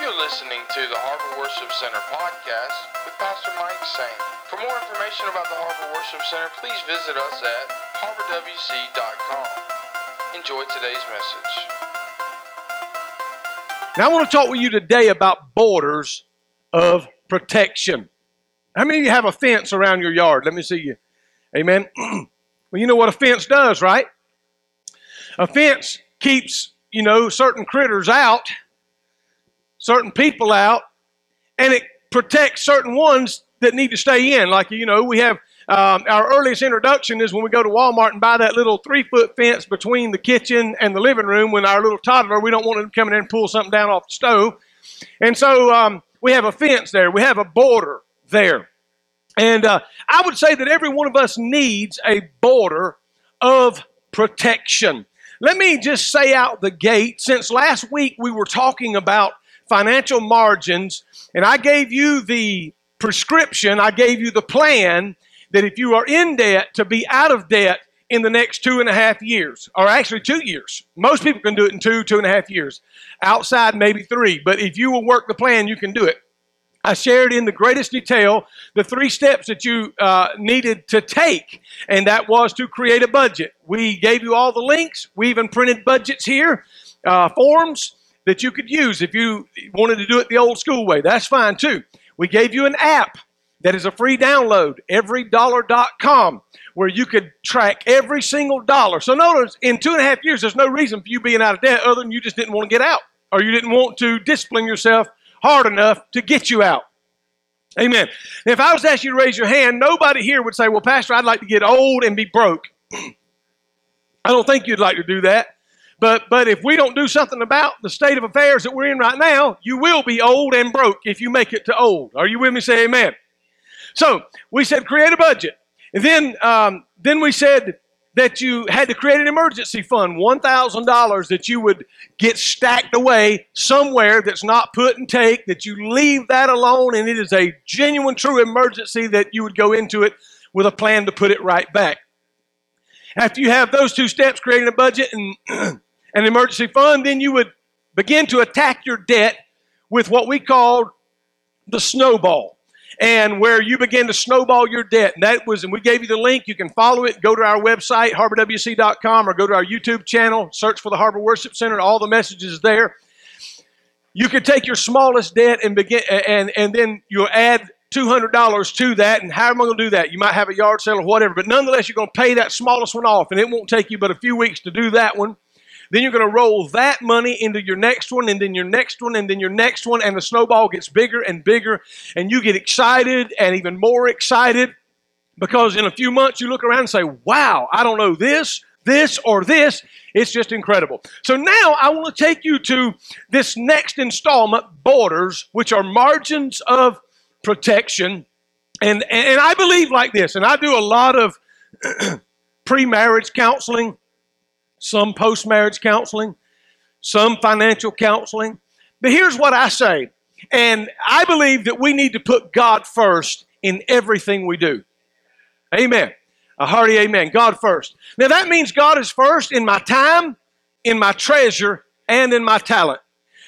You're listening to the Harbor Worship Center podcast with Pastor Mike Sanes. For more information about the Harbor Worship Center, please visit us at harborwc.com. Enjoy today's message. Now, I want to talk with you today about borders of protection. How many of you have a fence around your yard? Let me see you. Amen. well, you know what a fence does, right? A fence keeps, you know, certain critters out, certain people out, and it protects certain ones that need to stay in. Like, you know, we have um, our earliest introduction is when we go to Walmart and buy that little three foot fence between the kitchen and the living room when our little toddler, we don't want him coming in and pull something down off the stove. And so um, we have a fence there, we have a border there. And uh, I would say that every one of us needs a border of protection. Let me just say out the gate since last week we were talking about financial margins, and I gave you the prescription, I gave you the plan that if you are in debt, to be out of debt in the next two and a half years, or actually two years. Most people can do it in two, two and a half years. Outside, maybe three. But if you will work the plan, you can do it. I shared in the greatest detail the three steps that you uh, needed to take, and that was to create a budget. We gave you all the links. We even printed budgets here, uh, forms that you could use if you wanted to do it the old school way. That's fine too. We gave you an app that is a free download, everydollar.com, where you could track every single dollar. So notice, in two and a half years, there's no reason for you being out of debt other than you just didn't want to get out, or you didn't want to discipline yourself hard enough to get you out. Amen. Now, if I was to ask you to raise your hand, nobody here would say, Well, Pastor, I'd like to get old and be broke. I don't think you'd like to do that. But, but if we don't do something about the state of affairs that we're in right now, you will be old and broke if you make it to old. Are you with me? Say amen. So we said create a budget. And then, um, then we said that you had to create an emergency fund, $1,000 that you would get stacked away somewhere that's not put and take, that you leave that alone, and it is a genuine, true emergency that you would go into it with a plan to put it right back. After you have those two steps, creating a budget and an emergency fund, then you would begin to attack your debt with what we called the snowball and where you begin to snowball your debt. And that was, and we gave you the link. You can follow it. Go to our website, harborwc.com, or go to our YouTube channel, search for the Harbor Worship Center. All the messages there. You could take your smallest debt and begin, and and then you'll add $200 to that. And how am I going to do that? You might have a yard sale or whatever, but nonetheless, you're going to pay that smallest one off, and it won't take you but a few weeks to do that one. Then you're going to roll that money into your next one, and then your next one, and then your next one, and the snowball gets bigger and bigger, and you get excited and even more excited because in a few months you look around and say, Wow, I don't know this, this, or this. It's just incredible. So now I want to take you to this next installment borders, which are margins of protection. And, and I believe like this, and I do a lot of pre marriage counseling some post marriage counseling, some financial counseling. But here's what I say, and I believe that we need to put God first in everything we do. Amen. A hearty amen. God first. Now that means God is first in my time, in my treasure, and in my talent.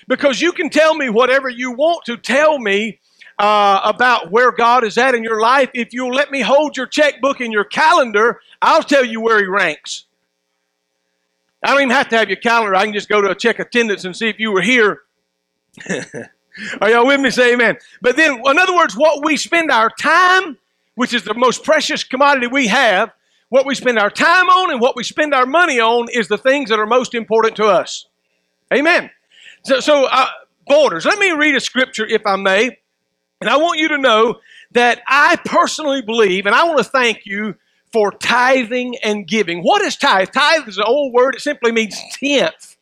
Because you can tell me whatever you want to tell me uh, about where God is at in your life. If you'll let me hold your checkbook and your calendar, I'll tell you where He ranks. I don't even have to have your calendar. I can just go to a check attendance and see if you were here. Are y'all with me? Say amen. But then, in other words, what we spend our time, which is the most precious commodity we have, what we spend our time on and what we spend our money on is the things that are most important to us. Amen. So, so uh, borders. Let me read a scripture, if I may. And I want you to know that I personally believe, and I want to thank you for tithing and giving. What is tithe? Tithe is an old word, it simply means tenth.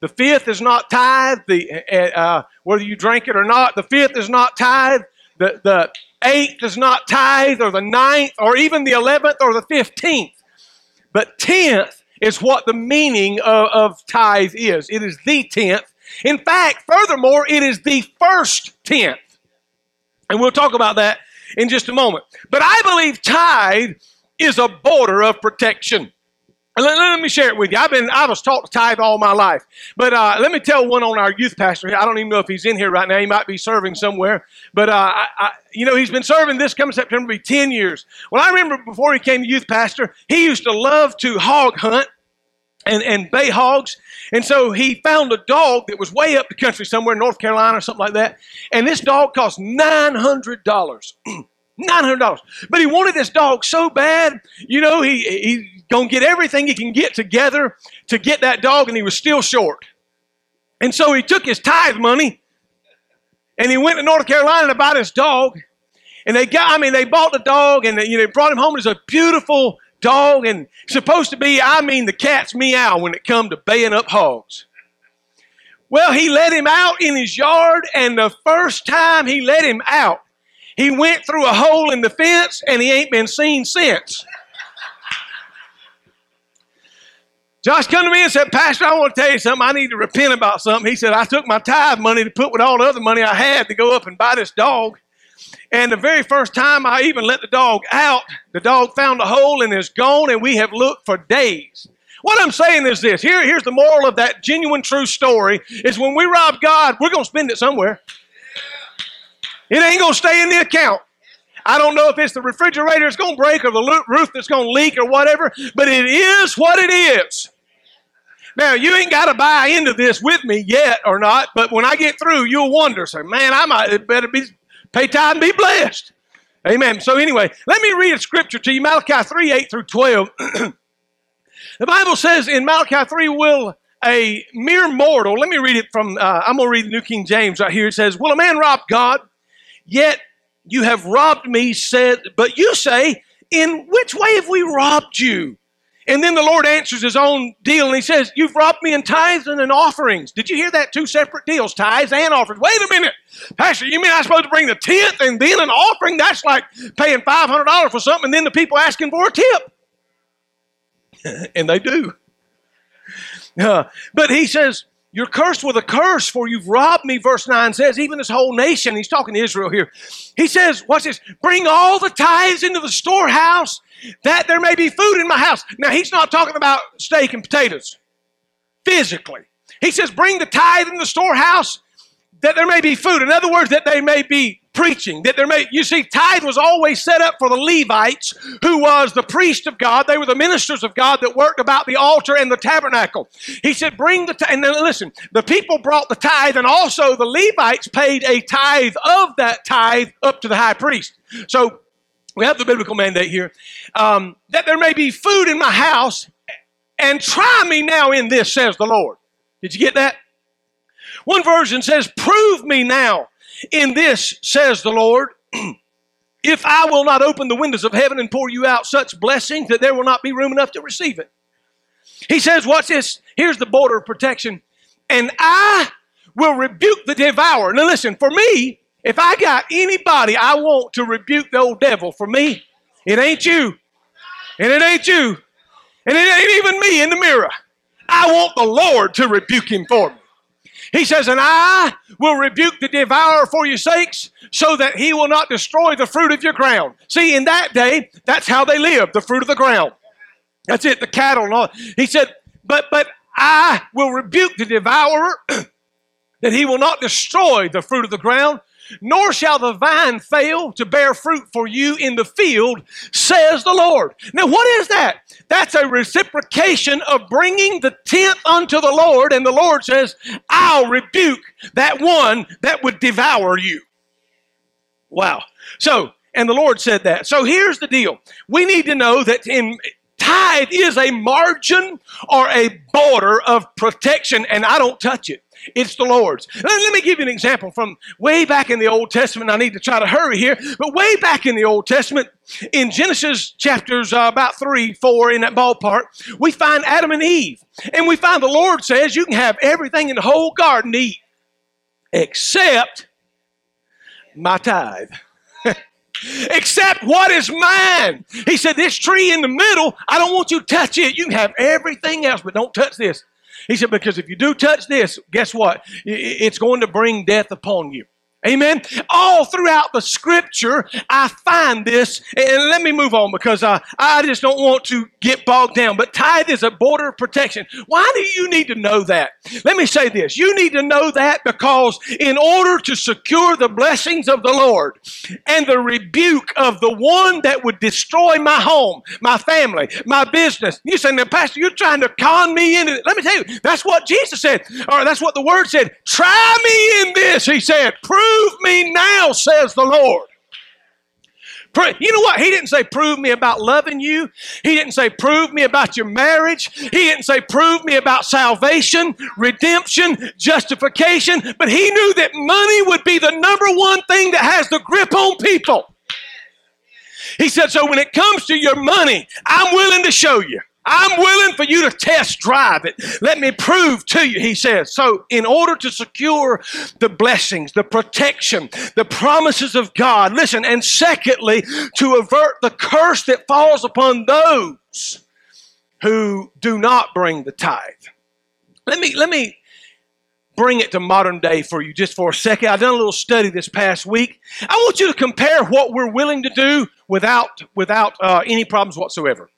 The fifth is not tithe, the, uh, uh, whether you drink it or not. The fifth is not tithe. The, the eighth is not tithe, or the ninth, or even the eleventh, or the fifteenth. But tenth is what the meaning of, of tithe is. It is the tenth. In fact, furthermore, it is the first tenth. And we'll talk about that in just a moment. But I believe tithe is a border of protection. Let, let, me share it with you. I've been I was taught to tithe all my life, but uh, let me tell one on our youth pastor. I don't even know if he's in here right now. He might be serving somewhere, but uh, I, I, you know he's been serving this coming September be ten years. Well, I remember before he came to youth pastor, he used to love to hog hunt and and bay hogs, and so he found a dog that was way up the country somewhere in North Carolina or something like that, and this dog cost nine hundred dollars. $900. But he wanted this dog so bad, you know, he, he's going to get everything he can get together to get that dog, and he was still short. And so he took his tithe money and he went to North Carolina to buy this dog. And they got, I mean, they bought the dog and they, you know, brought him home. It's a beautiful dog and supposed to be, I mean, the cat's meow when it come to baying up hogs. Well, he let him out in his yard, and the first time he let him out, he went through a hole in the fence and he ain't been seen since. Josh come to me and said, Pastor, I want to tell you something. I need to repent about something. He said, I took my tithe money to put with all the other money I had to go up and buy this dog. And the very first time I even let the dog out, the dog found a hole and is gone, and we have looked for days. What I'm saying is this here, here's the moral of that genuine true story is when we rob God, we're going to spend it somewhere. It ain't going to stay in the account. I don't know if it's the refrigerator that's going to break or the roof that's going to leak or whatever, but it is what it is. Now, you ain't got to buy into this with me yet or not, but when I get through, you'll wonder, say, man, I might better be pay time and be blessed. Amen. So anyway, let me read a scripture to you, Malachi 3, 8 through 12. the Bible says in Malachi 3, will a mere mortal, let me read it from, uh, I'm going to read the New King James right here. It says, will a man rob God? Yet you have robbed me, said, but you say, In which way have we robbed you? And then the Lord answers his own deal and he says, You've robbed me in tithes and in offerings. Did you hear that? Two separate deals, tithes and offerings. Wait a minute. Pastor, you mean I'm supposed to bring the tenth and then an offering? That's like paying $500 for something and then the people asking for a tip. and they do. Uh, but he says, you're cursed with a curse, for you've robbed me, verse 9 says, even this whole nation. He's talking to Israel here. He says, Watch this, bring all the tithes into the storehouse that there may be food in my house. Now, he's not talking about steak and potatoes physically. He says, Bring the tithe in the storehouse that there may be food. In other words, that they may be preaching. That there may, you see, tithe was always set up for the Levites, who was the priest of God. They were the ministers of God that worked about the altar and the tabernacle. He said, bring the, tithe. and then listen, the people brought the tithe, and also the Levites paid a tithe of that tithe up to the high priest. So we have the biblical mandate here um, that there may be food in my house, and try me now in this, says the Lord. Did you get that? One version says, Prove me now in this, says the Lord, if I will not open the windows of heaven and pour you out such blessings that there will not be room enough to receive it. He says, What's this? Here's the border of protection. And I will rebuke the devourer. Now, listen, for me, if I got anybody I want to rebuke the old devil, for me, it ain't you. And it ain't you. And it ain't even me in the mirror. I want the Lord to rebuke him for me. He says, And I will rebuke the devourer for your sakes, so that he will not destroy the fruit of your ground. See, in that day, that's how they lived, the fruit of the ground. That's it, the cattle and all. He said, But but I will rebuke the devourer, that he will not destroy the fruit of the ground, nor shall the vine fail to bear fruit for you in the field, says the Lord. Now, what is that? That's a reciprocation of bringing the tenth unto the Lord, and the Lord says, I'll rebuke that one that would devour you. Wow. So, and the Lord said that. So here's the deal. We need to know that in tithe is a margin or a border of protection, and I don't touch it. It's the Lord's. Let me give you an example from way back in the Old Testament. I need to try to hurry here, but way back in the Old Testament, in Genesis chapters uh, about three, four, in that ballpark, we find Adam and Eve. And we find the Lord says you can have everything in the whole garden to eat except my tithe. except what is mine. He said, This tree in the middle, I don't want you to touch it. You can have everything else, but don't touch this. He said, because if you do touch this, guess what? It's going to bring death upon you. Amen. All throughout the scripture, I find this, and let me move on because uh, I just don't want to get bogged down. But tithe is a border of protection. Why do you need to know that? Let me say this. You need to know that because in order to secure the blessings of the Lord and the rebuke of the one that would destroy my home, my family, my business, you say, now, Pastor, you're trying to con me into it. Let me tell you, that's what Jesus said, or that's what the Word said. Try me in this, he said. Prove Prove me now, says the Lord. You know what? He didn't say, prove me about loving you. He didn't say, prove me about your marriage. He didn't say, prove me about salvation, redemption, justification. But he knew that money would be the number one thing that has the grip on people. He said, so when it comes to your money, I'm willing to show you. I'm willing for you to test drive it. Let me prove to you, he says. So, in order to secure the blessings, the protection, the promises of God, listen, and secondly, to avert the curse that falls upon those who do not bring the tithe. Let me, let me bring it to modern day for you just for a second. I've done a little study this past week. I want you to compare what we're willing to do without, without uh, any problems whatsoever.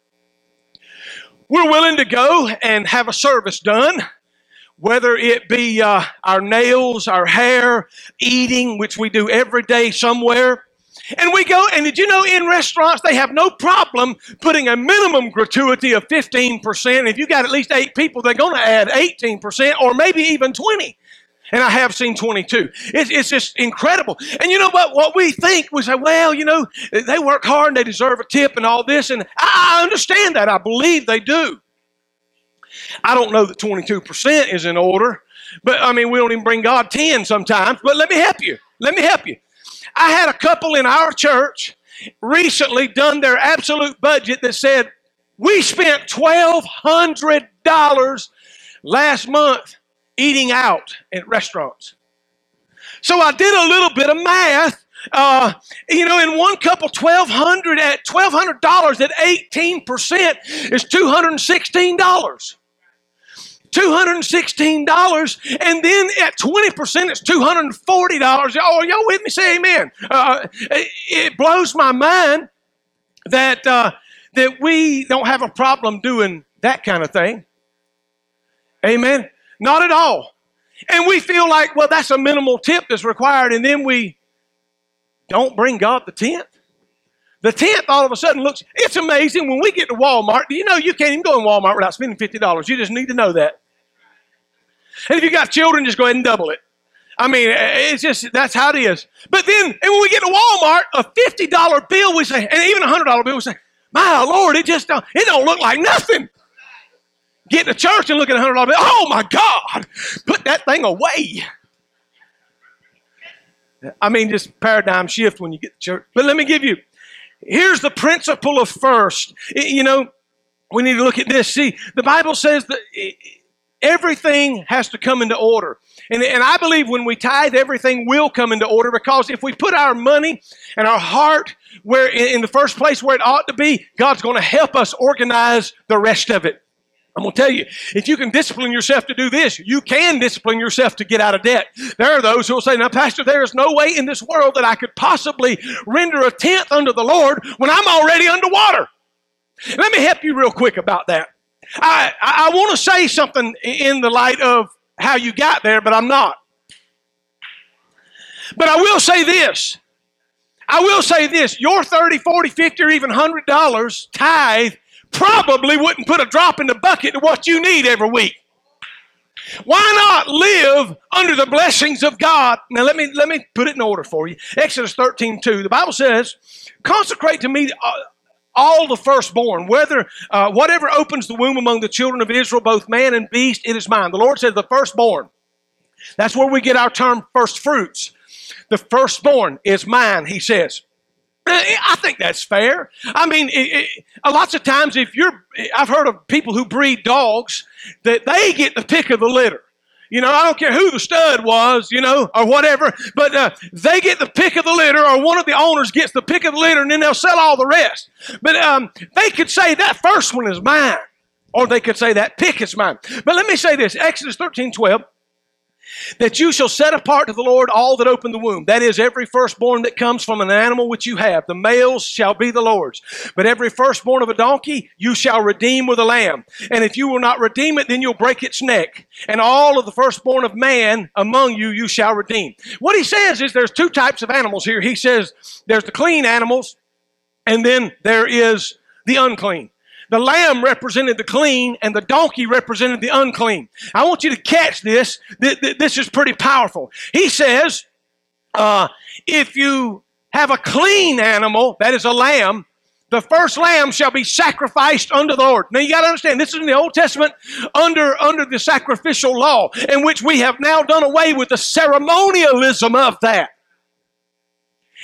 We're willing to go and have a service done, whether it be uh, our nails, our hair, eating, which we do every day somewhere. And we go, and did you know in restaurants they have no problem putting a minimum gratuity of 15%. If you got at least eight people, they're going to add 18% or maybe even 20 and I have seen 22. It's, it's just incredible. And you know what? What we think, we say, well, you know, they work hard and they deserve a tip and all this. And I understand that. I believe they do. I don't know that 22% is in order, but I mean, we don't even bring God 10 sometimes. But let me help you. Let me help you. I had a couple in our church recently done their absolute budget that said, we spent $1,200 last month eating out at restaurants. So I did a little bit of math. Uh, you know, in one couple, twelve hundred at twelve hundred dollars at eighteen percent is two hundred and sixteen dollars. $216 and then at 20% it's $240 oh y'all with me say amen uh, it blows my mind that uh, that we don't have a problem doing that kind of thing amen not at all. And we feel like, well, that's a minimal tip that's required, and then we don't bring God the tenth. The tenth all of a sudden looks, it's amazing when we get to Walmart. Do you know you can't even go in Walmart without spending $50? You just need to know that. And if you got children, just go ahead and double it. I mean, it's just, that's how it is. But then, and when we get to Walmart, a $50 bill, we say, and even a $100 bill, we say, my Lord, it just don't, it don't look like nothing get to church and look at a hundred dollars. bill. Oh my God, put that thing away. I mean, just paradigm shift when you get to church. But let me give you. Here's the principle of first. You know, we need to look at this. See, the Bible says that everything has to come into order. And, and I believe when we tithe, everything will come into order because if we put our money and our heart where in the first place where it ought to be, God's going to help us organize the rest of it. I'm going to tell you, if you can discipline yourself to do this, you can discipline yourself to get out of debt. There are those who will say, Now, Pastor, there is no way in this world that I could possibly render a tenth unto the Lord when I'm already underwater. Let me help you real quick about that. I, I, I want to say something in the light of how you got there, but I'm not. But I will say this. I will say this. Your 30, 40, 50, or even $100 tithe probably wouldn't put a drop in the bucket to what you need every week. Why not live under the blessings of God? Now let me let me put it in order for you. Exodus 13, 2. The Bible says, consecrate to me uh, all the firstborn, whether uh, whatever opens the womb among the children of Israel, both man and beast, it is mine. The Lord says the firstborn. That's where we get our term first fruits. The firstborn is mine, he says. I think that's fair. I mean, it, it, lots of times, if you're, I've heard of people who breed dogs that they get the pick of the litter. You know, I don't care who the stud was, you know, or whatever, but uh, they get the pick of the litter, or one of the owners gets the pick of the litter, and then they'll sell all the rest. But um, they could say that first one is mine, or they could say that pick is mine. But let me say this Exodus 13 12. That you shall set apart to the Lord all that open the womb. That is, every firstborn that comes from an animal which you have. The males shall be the Lord's. But every firstborn of a donkey you shall redeem with a lamb. And if you will not redeem it, then you'll break its neck. And all of the firstborn of man among you you shall redeem. What he says is there's two types of animals here. He says there's the clean animals, and then there is the unclean. The lamb represented the clean and the donkey represented the unclean. I want you to catch this. This is pretty powerful. He says, uh, if you have a clean animal, that is a lamb, the first lamb shall be sacrificed unto the Lord. Now you got to understand, this is in the Old Testament under, under the sacrificial law, in which we have now done away with the ceremonialism of that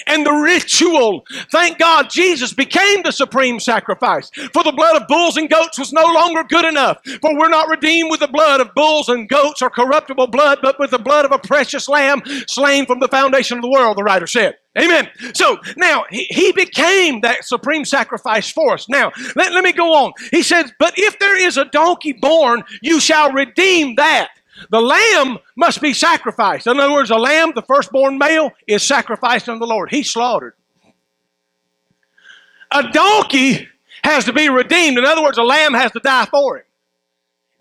and the ritual. Thank God Jesus became the supreme sacrifice. For the blood of bulls and goats was no longer good enough. For we're not redeemed with the blood of bulls and goats or corruptible blood, but with the blood of a precious lamb slain from the foundation of the world, the writer said. Amen. So now he, he became that supreme sacrifice for us. Now, let, let me go on. He says, But if there is a donkey born, you shall redeem that. The lamb must be sacrificed. In other words, a lamb, the firstborn male, is sacrificed unto the Lord. He's slaughtered. A donkey has to be redeemed. In other words, a lamb has to die for him.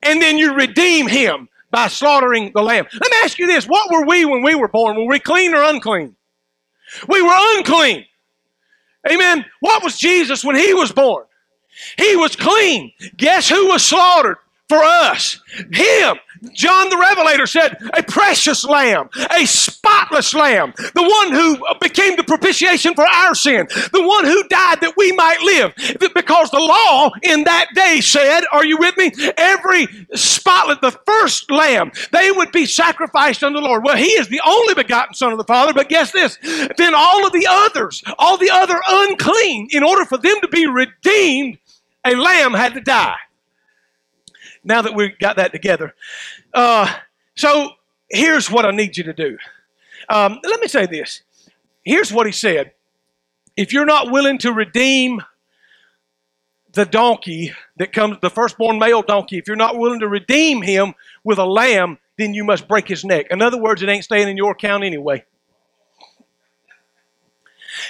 And then you redeem him by slaughtering the lamb. Let me ask you this what were we when we were born? Were we clean or unclean? We were unclean. Amen. What was Jesus when he was born? He was clean. Guess who was slaughtered for us? Him. John the Revelator said, a precious lamb, a spotless lamb, the one who became the propitiation for our sin, the one who died that we might live. Because the law in that day said, are you with me? Every spotless, the first lamb, they would be sacrificed unto the Lord. Well, he is the only begotten Son of the Father, but guess this? Then all of the others, all the other unclean, in order for them to be redeemed, a lamb had to die now that we've got that together. Uh, so here's what I need you to do. Um, let me say this. Here's what he said. If you're not willing to redeem the donkey that comes, the firstborn male donkey, if you're not willing to redeem him with a lamb, then you must break his neck. In other words, it ain't staying in your account anyway.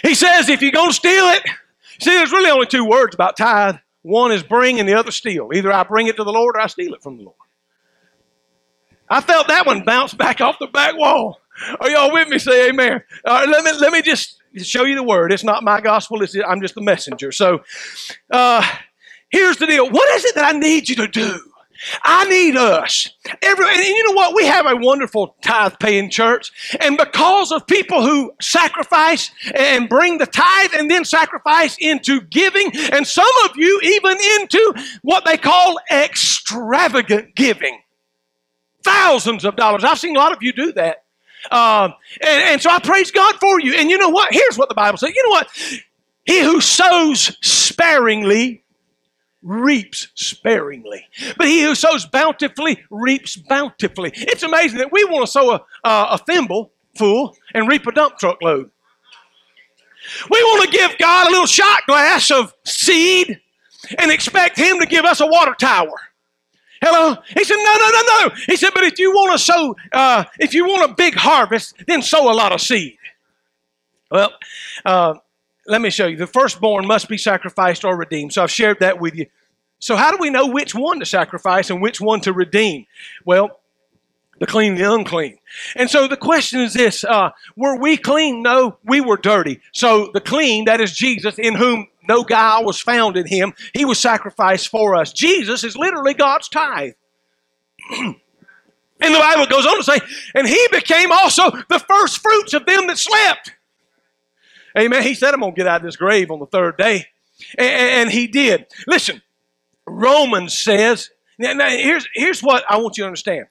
He says, if you're going to steal it, see, there's really only two words about tithe. One is bring and the other steal. Either I bring it to the Lord or I steal it from the Lord. I felt that one bounce back off the back wall. Are y'all with me? Say amen. Uh, let, me, let me just show you the word. It's not my gospel, it's, I'm just the messenger. So uh, here's the deal. What is it that I need you to do? I need us. Every, and you know what? We have a wonderful tithe paying church. And because of people who sacrifice and bring the tithe and then sacrifice into giving, and some of you even into what they call extravagant giving. Thousands of dollars. I've seen a lot of you do that. Uh, and, and so I praise God for you. And you know what? Here's what the Bible says. You know what? He who sows sparingly reaps sparingly. But he who sows bountifully reaps bountifully. It's amazing that we want to sow a, uh, a thimble full and reap a dump truck load. We want to give God a little shot glass of seed and expect Him to give us a water tower. Hello? He said, no, no, no, no. He said, but if you want to sow, uh, if you want a big harvest, then sow a lot of seed. Well, uh, let me show you. The firstborn must be sacrificed or redeemed. So I've shared that with you. So how do we know which one to sacrifice and which one to redeem? Well, the clean, the unclean. And so the question is this: uh, Were we clean? No, we were dirty. So the clean, that is Jesus, in whom no guile was found in him. He was sacrificed for us. Jesus is literally God's tithe. and the Bible goes on to say, and he became also the first fruits of them that slept. Amen. He said, I'm going to get out of this grave on the third day. And, he did. Listen, Romans says, now, here's, here's what I want you to understand.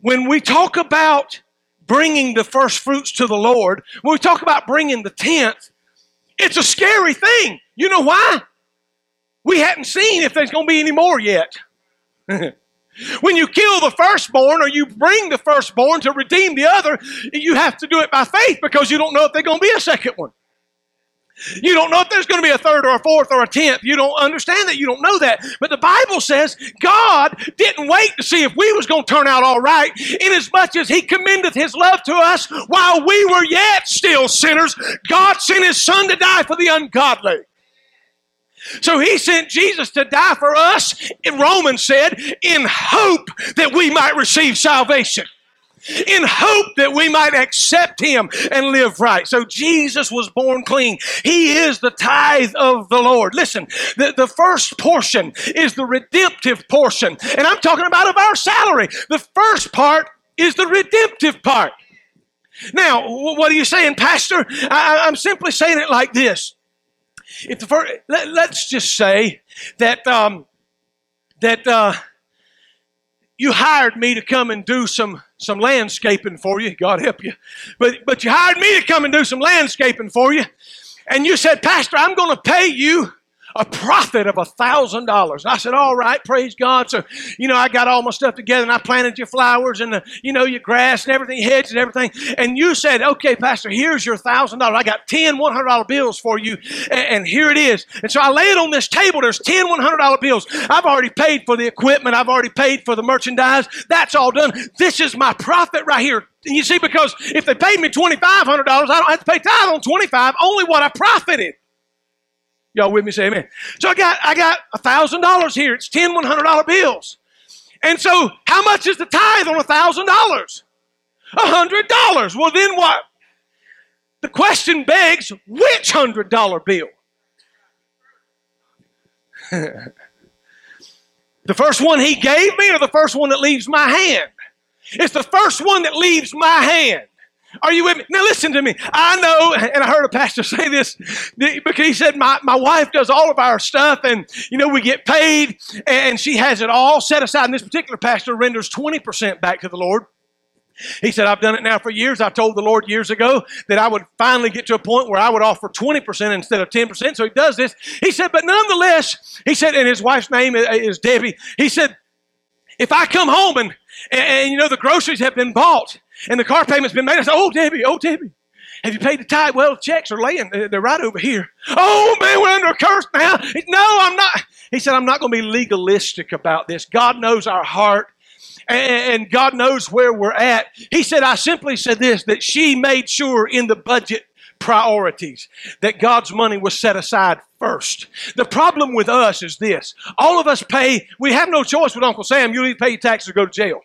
When we talk about bringing the first fruits to the Lord, when we talk about bringing the tenth, it's a scary thing. You know why? We hadn't seen if there's going to be any more yet. when you kill the firstborn or you bring the firstborn to redeem the other, you have to do it by faith because you don't know if there's going to be a second one. You don't know if there's going to be a third or a fourth or a tenth. You don't understand that. You don't know that. But the Bible says God didn't wait to see if we was going to turn out all right, inasmuch as He commendeth His love to us while we were yet still sinners. God sent His Son to die for the ungodly. So he sent Jesus to die for us, Romans said, in hope that we might receive salvation in hope that we might accept him and live right. So Jesus was born clean. He is the tithe of the Lord. Listen, the, the first portion is the redemptive portion. And I'm talking about of our salary. The first part is the redemptive part. Now, what are you saying, Pastor? I, am simply saying it like this. If the first, let, us just say that um, that uh, you hired me to come and do some some landscaping for you. God help you. But but you hired me to come and do some landscaping for you. And you said, Pastor, I'm going to pay you a profit of a thousand dollars. I said, all right, praise God. So, you know, I got all my stuff together and I planted your flowers and the, you know, your grass and everything, hedges and everything. And you said, okay, Pastor, here's your thousand dollars. I got 10 $100 bills for you. And, and here it is. And so I lay it on this table. There's 10 $100 bills. I've already paid for the equipment. I've already paid for the merchandise. That's all done. This is my profit right here. You see, because if they paid me $2,500, I don't have to pay tithe on 25, only what I profited. Y'all with me? Say amen. So I got I got a thousand dollars here. It's ten one hundred dollar bills. And so how much is the tithe on a thousand dollars? A hundred dollars. Well then what? The question begs, which hundred dollar bill? the first one he gave me or the first one that leaves my hand? It's the first one that leaves my hand. Are you with me? Now listen to me. I know, and I heard a pastor say this because he said, my, my wife does all of our stuff and, you know, we get paid and she has it all set aside. And this particular pastor renders 20% back to the Lord. He said, I've done it now for years. I told the Lord years ago that I would finally get to a point where I would offer 20% instead of 10%. So he does this. He said, but nonetheless, he said, and his wife's name is Debbie. He said, if I come home and, and, and you know, the groceries have been bought and the car payment's been made. I said, Oh, Debbie, oh, Debbie, have you paid the tithe? Well, the checks are laying, they're right over here. Oh, man, we're under a curse now. No, I'm not. He said, I'm not going to be legalistic about this. God knows our heart and God knows where we're at. He said, I simply said this that she made sure in the budget priorities that God's money was set aside first. The problem with us is this all of us pay, we have no choice with Uncle Sam. You either pay your taxes or go to jail.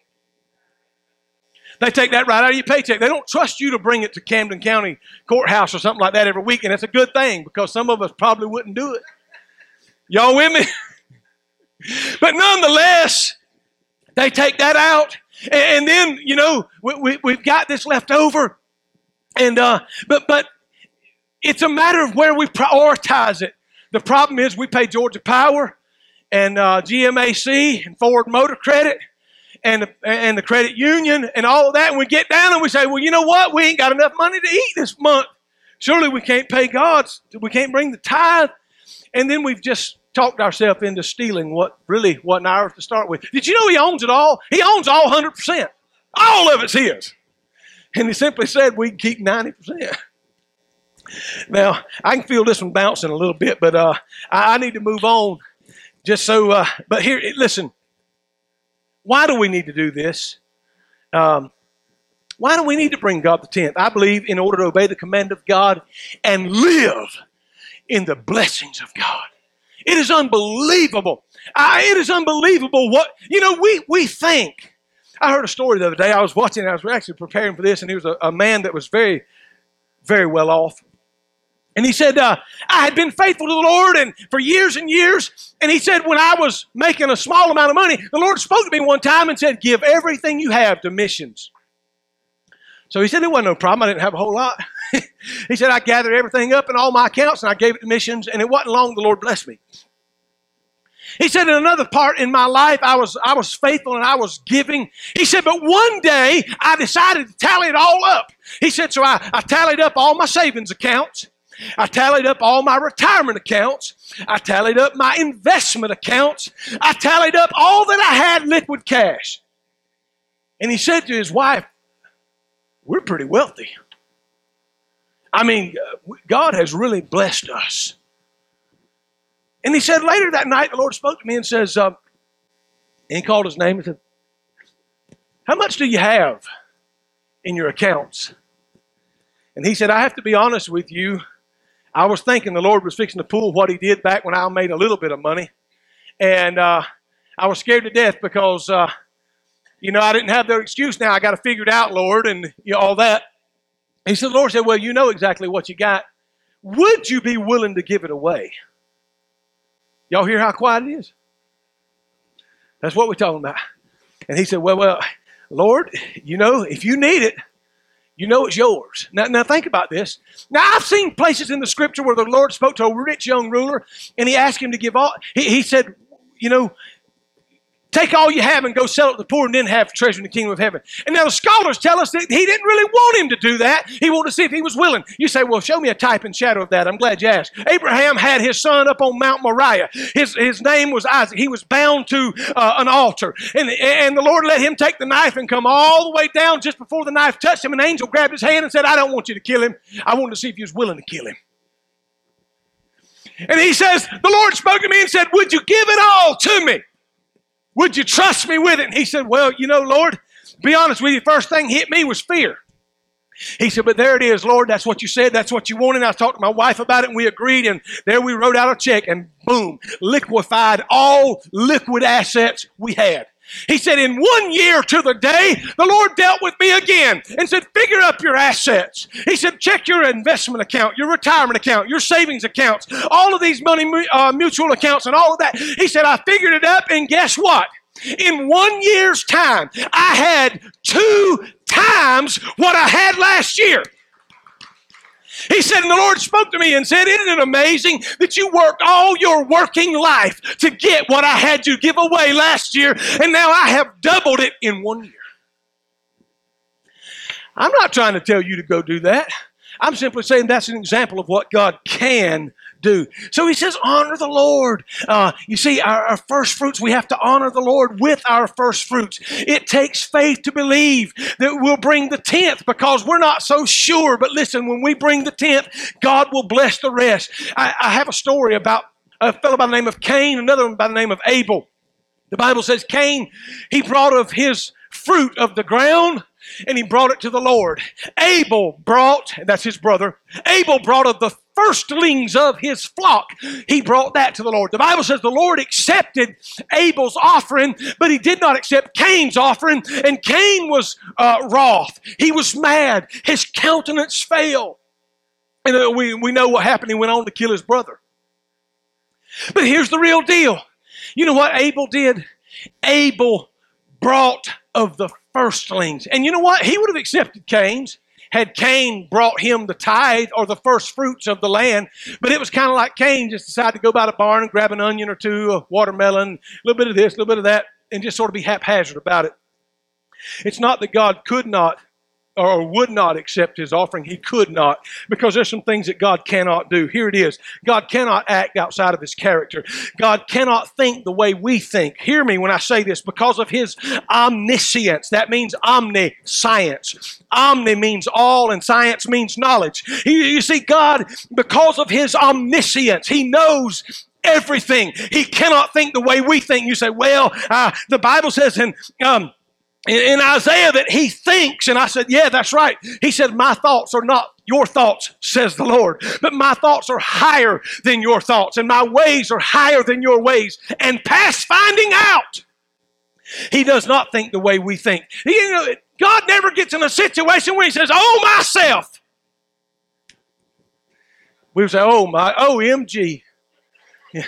They take that right out of your paycheck. They don't trust you to bring it to Camden County Courthouse or something like that every week, and it's a good thing because some of us probably wouldn't do it. Y'all with me? but nonetheless, they take that out, and, then you know we, we, have got this left over, and uh, but but it's a matter of where we prioritize it. The problem is we pay Georgia Power and uh, GMAC and Ford Motor Credit and the, and the credit union and all of that. And we get down and we say, well, you know what? We ain't got enough money to eat this month. Surely we can't pay God's. We can't bring the tithe. And then we've just talked ourselves into stealing what really wasn't ours to start with. Did you know he owns it all? He owns all 100%. All of it's his. And he simply said we can keep 90%. Now, I can feel this one bouncing a little bit, but uh, I, I, need to move on just so. Uh, but here, listen, why do we need to do this? Um, why do we need to bring God the tenth? I believe in order to obey the command of God and live in the blessings of God. It is unbelievable. I, it is unbelievable what, you know, we, we think. I heard a story the other day. I was watching, I was actually preparing for this, and he was a, a man that was very, very well off. And he said, uh, I had been faithful to the Lord and for years and years. And he said, when I was making a small amount of money, the Lord spoke to me one time and said, Give everything you have to missions. So he said, It wasn't no problem. I didn't have a whole lot. he said, I gathered everything up in all my accounts and I gave it to missions. And it wasn't long the Lord blessed me. He said, in another part in my life, I was, I was faithful and I was giving. He said, but one day I decided to tally it all up. He said, so I, I tallied up all my savings accounts. I tallied up all my retirement accounts. I tallied up my investment accounts. I tallied up all that I had liquid cash. And he said to his wife, We're pretty wealthy. I mean, God has really blessed us. And he said later that night, the Lord spoke to me and says, uh, and he called his name and said, How much do you have in your accounts? And he said, I have to be honest with you. I was thinking the Lord was fixing to pull what he did back when I made a little bit of money. And uh, I was scared to death because, uh, you know, I didn't have their excuse now. I got to figure it out, Lord, and you know, all that. He said, the Lord said, Well, you know exactly what you got. Would you be willing to give it away? Y'all hear how quiet it is? That's what we're talking about. And he said, Well, well, Lord, you know, if you need it, you know it's yours. Now, now think about this. Now, I've seen places in the scripture where the Lord spoke to a rich young ruler and he asked him to give all, he, he said, you know, Take all you have and go sell it to the poor and then have treasure in the kingdom of heaven. And now the scholars tell us that he didn't really want him to do that. He wanted to see if he was willing. You say, well, show me a type and shadow of that. I'm glad you asked. Abraham had his son up on Mount Moriah. His, his name was Isaac. He was bound to uh, an altar. And, and the Lord let him take the knife and come all the way down just before the knife touched him. An angel grabbed his hand and said, I don't want you to kill him. I wanted to see if you was willing to kill him. And he says, the Lord spoke to me and said, would you give it all to me? Would you trust me with it? And he said, Well, you know, Lord, be honest with you, first thing hit me was fear. He said, But there it is, Lord. That's what you said. That's what you wanted. I talked to my wife about it and we agreed. And there we wrote out a check and boom, liquefied all liquid assets we had. He said, In one year to the day, the Lord dealt with me again and said, Figure up your assets. He said, Check your investment account, your retirement account, your savings accounts, all of these money uh, mutual accounts, and all of that. He said, I figured it up, and guess what? In one year's time, I had two times what I had last year. He said, and the Lord spoke to me and said, Isn't it amazing that you worked all your working life to get what I had you give away last year, and now I have doubled it in one year? I'm not trying to tell you to go do that. I'm simply saying that's an example of what God can do. So he says, honor the Lord. Uh, you see, our, our, first fruits, we have to honor the Lord with our first fruits. It takes faith to believe that we'll bring the tenth because we're not so sure. But listen, when we bring the tenth, God will bless the rest. I, I have a story about a fellow by the name of Cain, another one by the name of Abel. The Bible says Cain, he brought of his fruit of the ground and he brought it to the Lord. Abel brought, that's his brother, Abel brought of the firstlings of his flock. He brought that to the Lord. The Bible says the Lord accepted Abel's offering, but he did not accept Cain's offering, and Cain was uh, wroth. He was mad. His countenance fell. And uh, we, we know what happened. He went on to kill his brother. But here's the real deal. You know what Abel did? Abel brought of the firstlings. And you know what? He would have accepted Cain's had Cain brought him the tithe or the first fruits of the land. But it was kind of like Cain just decided to go by the barn and grab an onion or two, a watermelon, a little bit of this, a little bit of that, and just sort of be haphazard about it. It's not that God could not or would not accept his offering. He could not because there's some things that God cannot do. Here it is. God cannot act outside of his character. God cannot think the way we think. Hear me when I say this because of his omniscience. That means omniscience. Omni means all and science means knowledge. You see, God, because of his omniscience, he knows everything. He cannot think the way we think. You say, well, uh, the Bible says in, um, in, Isaiah that he thinks, and I said, Yeah, that's right. He said, My thoughts are not your thoughts, says the Lord, but my thoughts are higher than your thoughts, and my ways are higher than your ways, and past finding out. He does not think the way we think. You know, God never gets in a situation where he says, Oh, myself. We say, Oh, my, OMG. Yeah.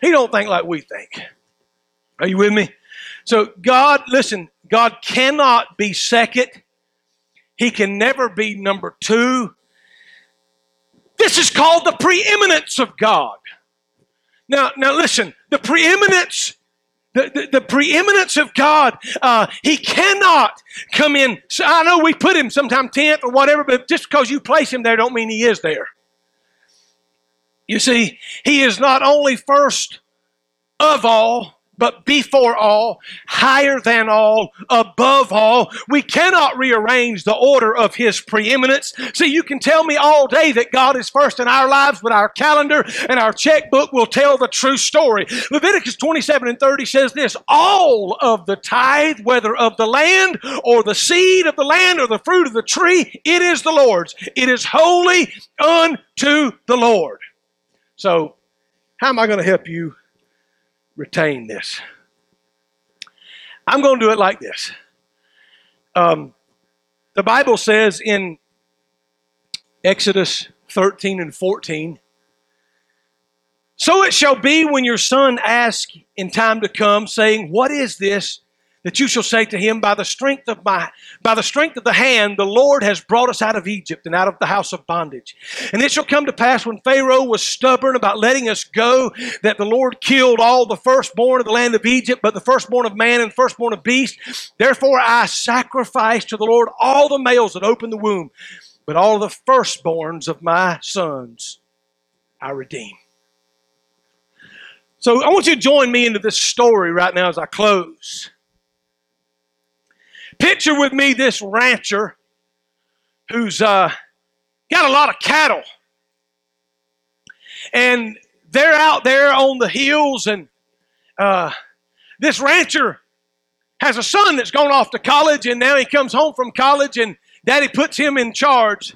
He don't think like we think. Are you with me? So God, listen, God cannot be second. He can never be number two. This is called the preeminence of God. Now, now listen, the preeminence, the, the, the preeminence of God, uh, He cannot come in. So I know we put Him sometime 10th or whatever, but just because you place Him there don't mean He is there. You see, He is not only first of all, but before all, higher than all, above all. We cannot rearrange the order of His preeminence. See, you can tell me all day that God is first in our lives, but our calendar and our checkbook will tell the true story. Leviticus 27 and 30 says this All of the tithe, whether of the land or the seed of the land or the fruit of the tree, it is the Lord's. It is holy unto the Lord. So, how am I going to help you retain this. I'm going to do it like this. Um, the Bible says in Exodus 13 and 14, So it shall be when your son asks in time to come, saying, What is this? That you shall say to him, By the strength of my by the strength of the hand, the Lord has brought us out of Egypt and out of the house of bondage. And it shall come to pass when Pharaoh was stubborn about letting us go, that the Lord killed all the firstborn of the land of Egypt, but the firstborn of man and firstborn of beast. Therefore I sacrifice to the Lord all the males that open the womb, but all the firstborns of my sons I redeem. So I want you to join me into this story right now as I close. Picture with me this rancher who's uh, got a lot of cattle. And they're out there on the hills, and uh, this rancher has a son that's gone off to college, and now he comes home from college, and daddy puts him in charge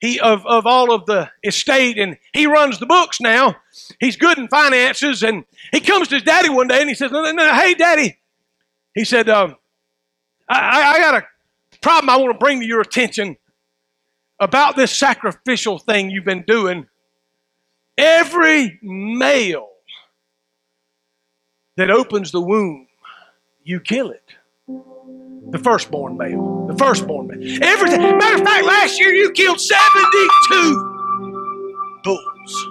he, of, of all of the estate, and he runs the books now. He's good in finances, and he comes to his daddy one day and he says, Hey, daddy. He said, um, I, I got a problem I want to bring to your attention about this sacrificial thing you've been doing. Every male that opens the womb, you kill it. The firstborn male. The firstborn male. Every matter of fact, last year you killed 72 bulls.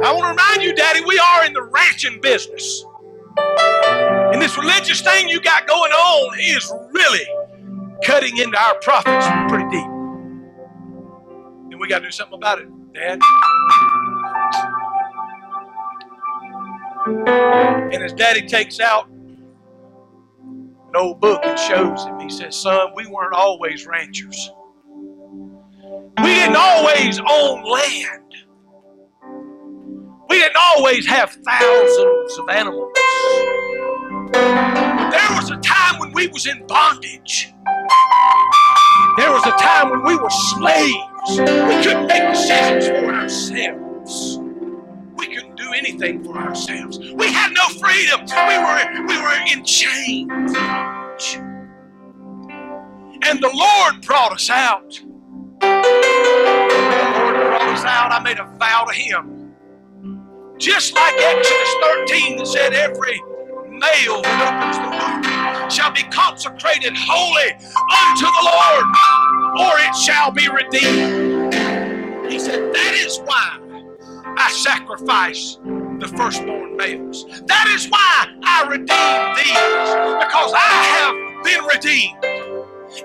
I want to remind you, Daddy, we are in the ranching business. And this religious thing you got going on is really cutting into our profits pretty deep. And we got to do something about it, Dad. And his daddy takes out an old book and shows him. He says, Son, we weren't always ranchers. We didn't always own land. We didn't always have thousands of animals. There was a time when we was in bondage. There was a time when we were slaves. We couldn't make decisions for ourselves. We couldn't do anything for ourselves. We had no freedom. We were, we were in chains. And the Lord brought us out. The Lord brought us out. I made a vow to Him. Just like Exodus 13 that said, every male that opens the womb shall be consecrated holy unto the Lord, or it shall be redeemed. He said, That is why I sacrifice the firstborn males. That is why I redeem these, because I have been redeemed.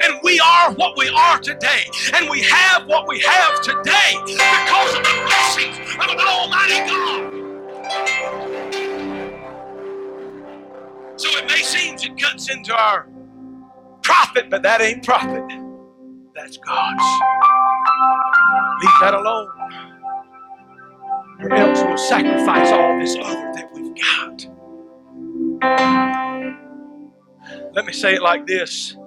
And we are what we are today. And we have what we have today because of the blessings of an Almighty God. So it may seem it cuts into our profit, but that ain't profit. That's God's. Leave that alone. Or else we'll sacrifice all this other that we've got. Let me say it like this.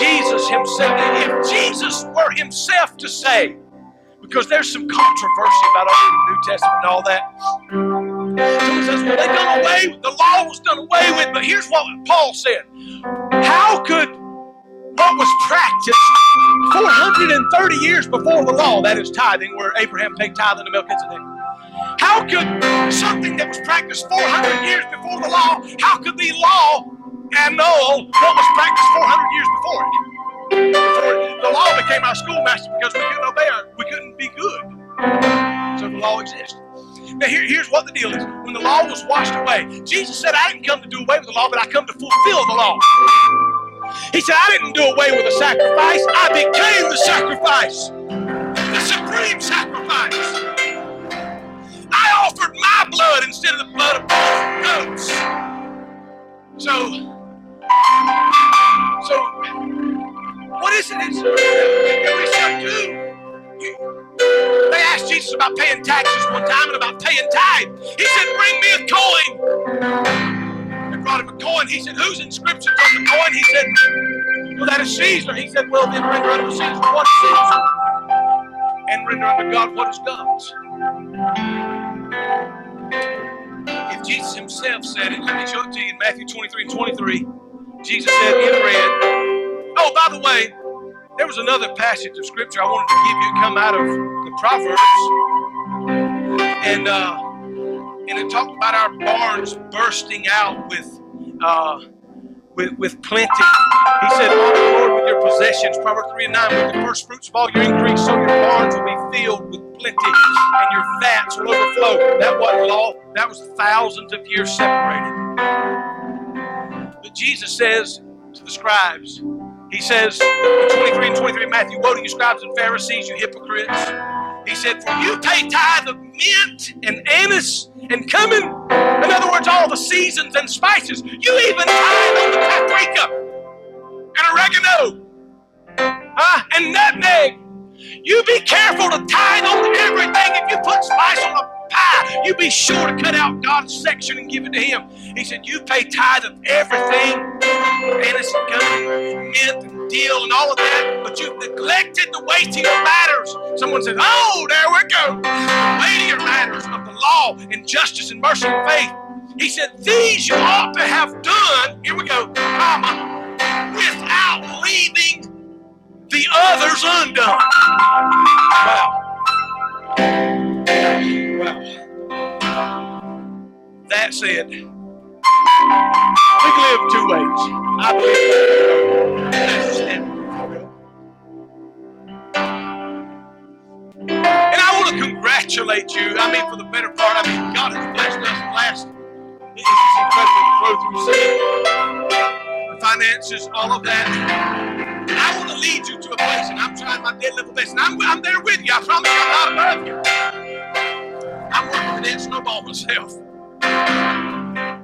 Jesus himself, if Jesus were himself to say, because there's some controversy about the New Testament and all that. Says, well, they done away with, the law was done away with, but here's what Paul said. How could what was practiced 430 years before the law, that is tithing, where Abraham paid tithing to Melchizedek, how could something that was practiced 400 years before the law, how could the law annul what was practiced 400 years before it? the law became our schoolmaster because we couldn't obey our, we couldn't be good. So the law exists. Now here, here's what the deal is. When the law was washed away, Jesus said, I didn't come to do away with the law, but I come to fulfill the law. He said, I didn't do away with the sacrifice. I became the sacrifice. The supreme sacrifice. I offered my blood instead of the blood of goats. So, so what is it? It's, do. They asked Jesus about paying taxes one time and about paying tithe. He said, Bring me a coin. They brought him a coin. He said, Whose inscription's on the coin? He said, Well, that is Caesar. He said, Well, then render unto Caesar what is Caesar. And render unto God what is God's. If Jesus himself said it, let me show it to you in Matthew 23 and 23. Jesus said in red, Oh, by the way, there was another passage of scripture I wanted to give you. Come out of the Proverbs, and uh, and it talked about our barns bursting out with uh, with, with plenty. He said, Honor the Lord with your possessions. Proverbs 3 and 9, with the first fruits of all your increase, so your barns will be filled with plenty, and your vats will overflow. That wasn't law, that was thousands of years separated. But Jesus says to the scribes, he says in 23 and 23 Matthew, Woe to you, scribes and Pharisees, you hypocrites. He said, For you pay tithe of mint and anise and cumin. In other words, all the seasons and spices. You even tithe on the paprika and oregano uh, and nutmeg. You be careful to tithe on everything. If you put spice on a pie, you be sure to cut out God's section and give it to Him. He said, You pay tithe of everything, and cumin, mint and dill and all of that, but you've neglected the weightier matters. Someone says, Oh, there we go. The weightier matters of the law and justice and mercy and faith. He said, These you ought to have done, here we go, comma, without leaving the others undone. Wow. Wow. That said, we can live two ways. I believe that's And I want to congratulate you. I mean, for the better part, I mean, God has blessed us last. It's incredible to grow through sin, the finances, all of that. And I want to lead you to a place, and I'm trying my dead level best, and I'm, I'm there with you. I promise you, I'm not above you. I'm working with that snowball myself.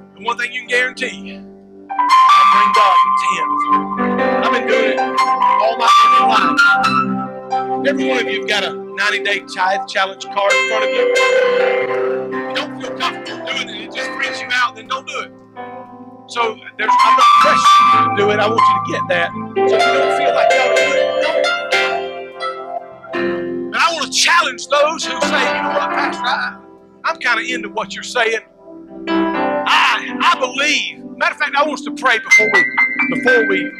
And one thing you can guarantee, I bring God to 10. I've been doing it all my life. Every one of you have got a 90 day tithe challenge card in front of you. If you don't feel comfortable doing it, it just freaks you out, then don't do it. So there's, I'm not pressuring you to do it. I want you to get that. So if you don't feel like you do it, don't. And I want to challenge those who say, you know what, Pastor, I, I'm kind of into what you're saying. I I believe. Matter of fact, I want us to pray before we before we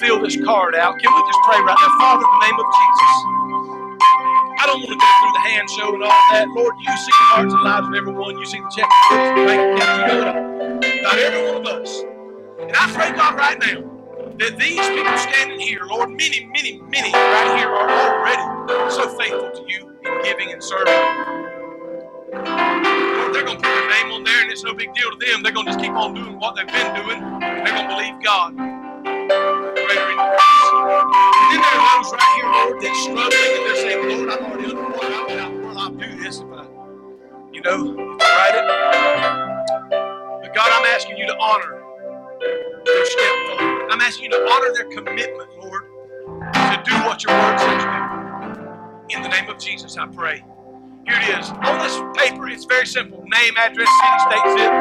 fill this card out. Can we just pray right now, Father, in the name of Jesus? I don't want to go through the hand show and all that. Lord, you see the hearts and lives of everyone. You see the check the bank account. You know Not every one of us. And I pray, God, right now, that these people standing here, Lord, many, many, many right here are already so faithful to you in giving and serving. They're going to put their name on there, and it's no big deal to them. They're going to just keep on doing what they've been doing, they're going to believe God. And then there are those right here, Lord, that's struggling, and they're saying, Lord, I'm already underwater. I'll, I'll, I'll do this I, you know, write it. But God, I'm asking you to honor their step forward. I'm asking you to honor their commitment, Lord, to do what your word says to do. In the name of Jesus, I pray. Here it is. On this paper, it's very simple. Name, address, city, state, zip,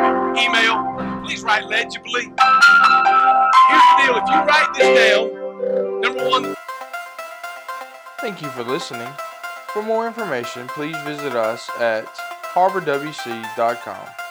email. Please write legibly. Here's the deal. If you write this down, number one. Thank you for listening. For more information, please visit us at harborwc.com.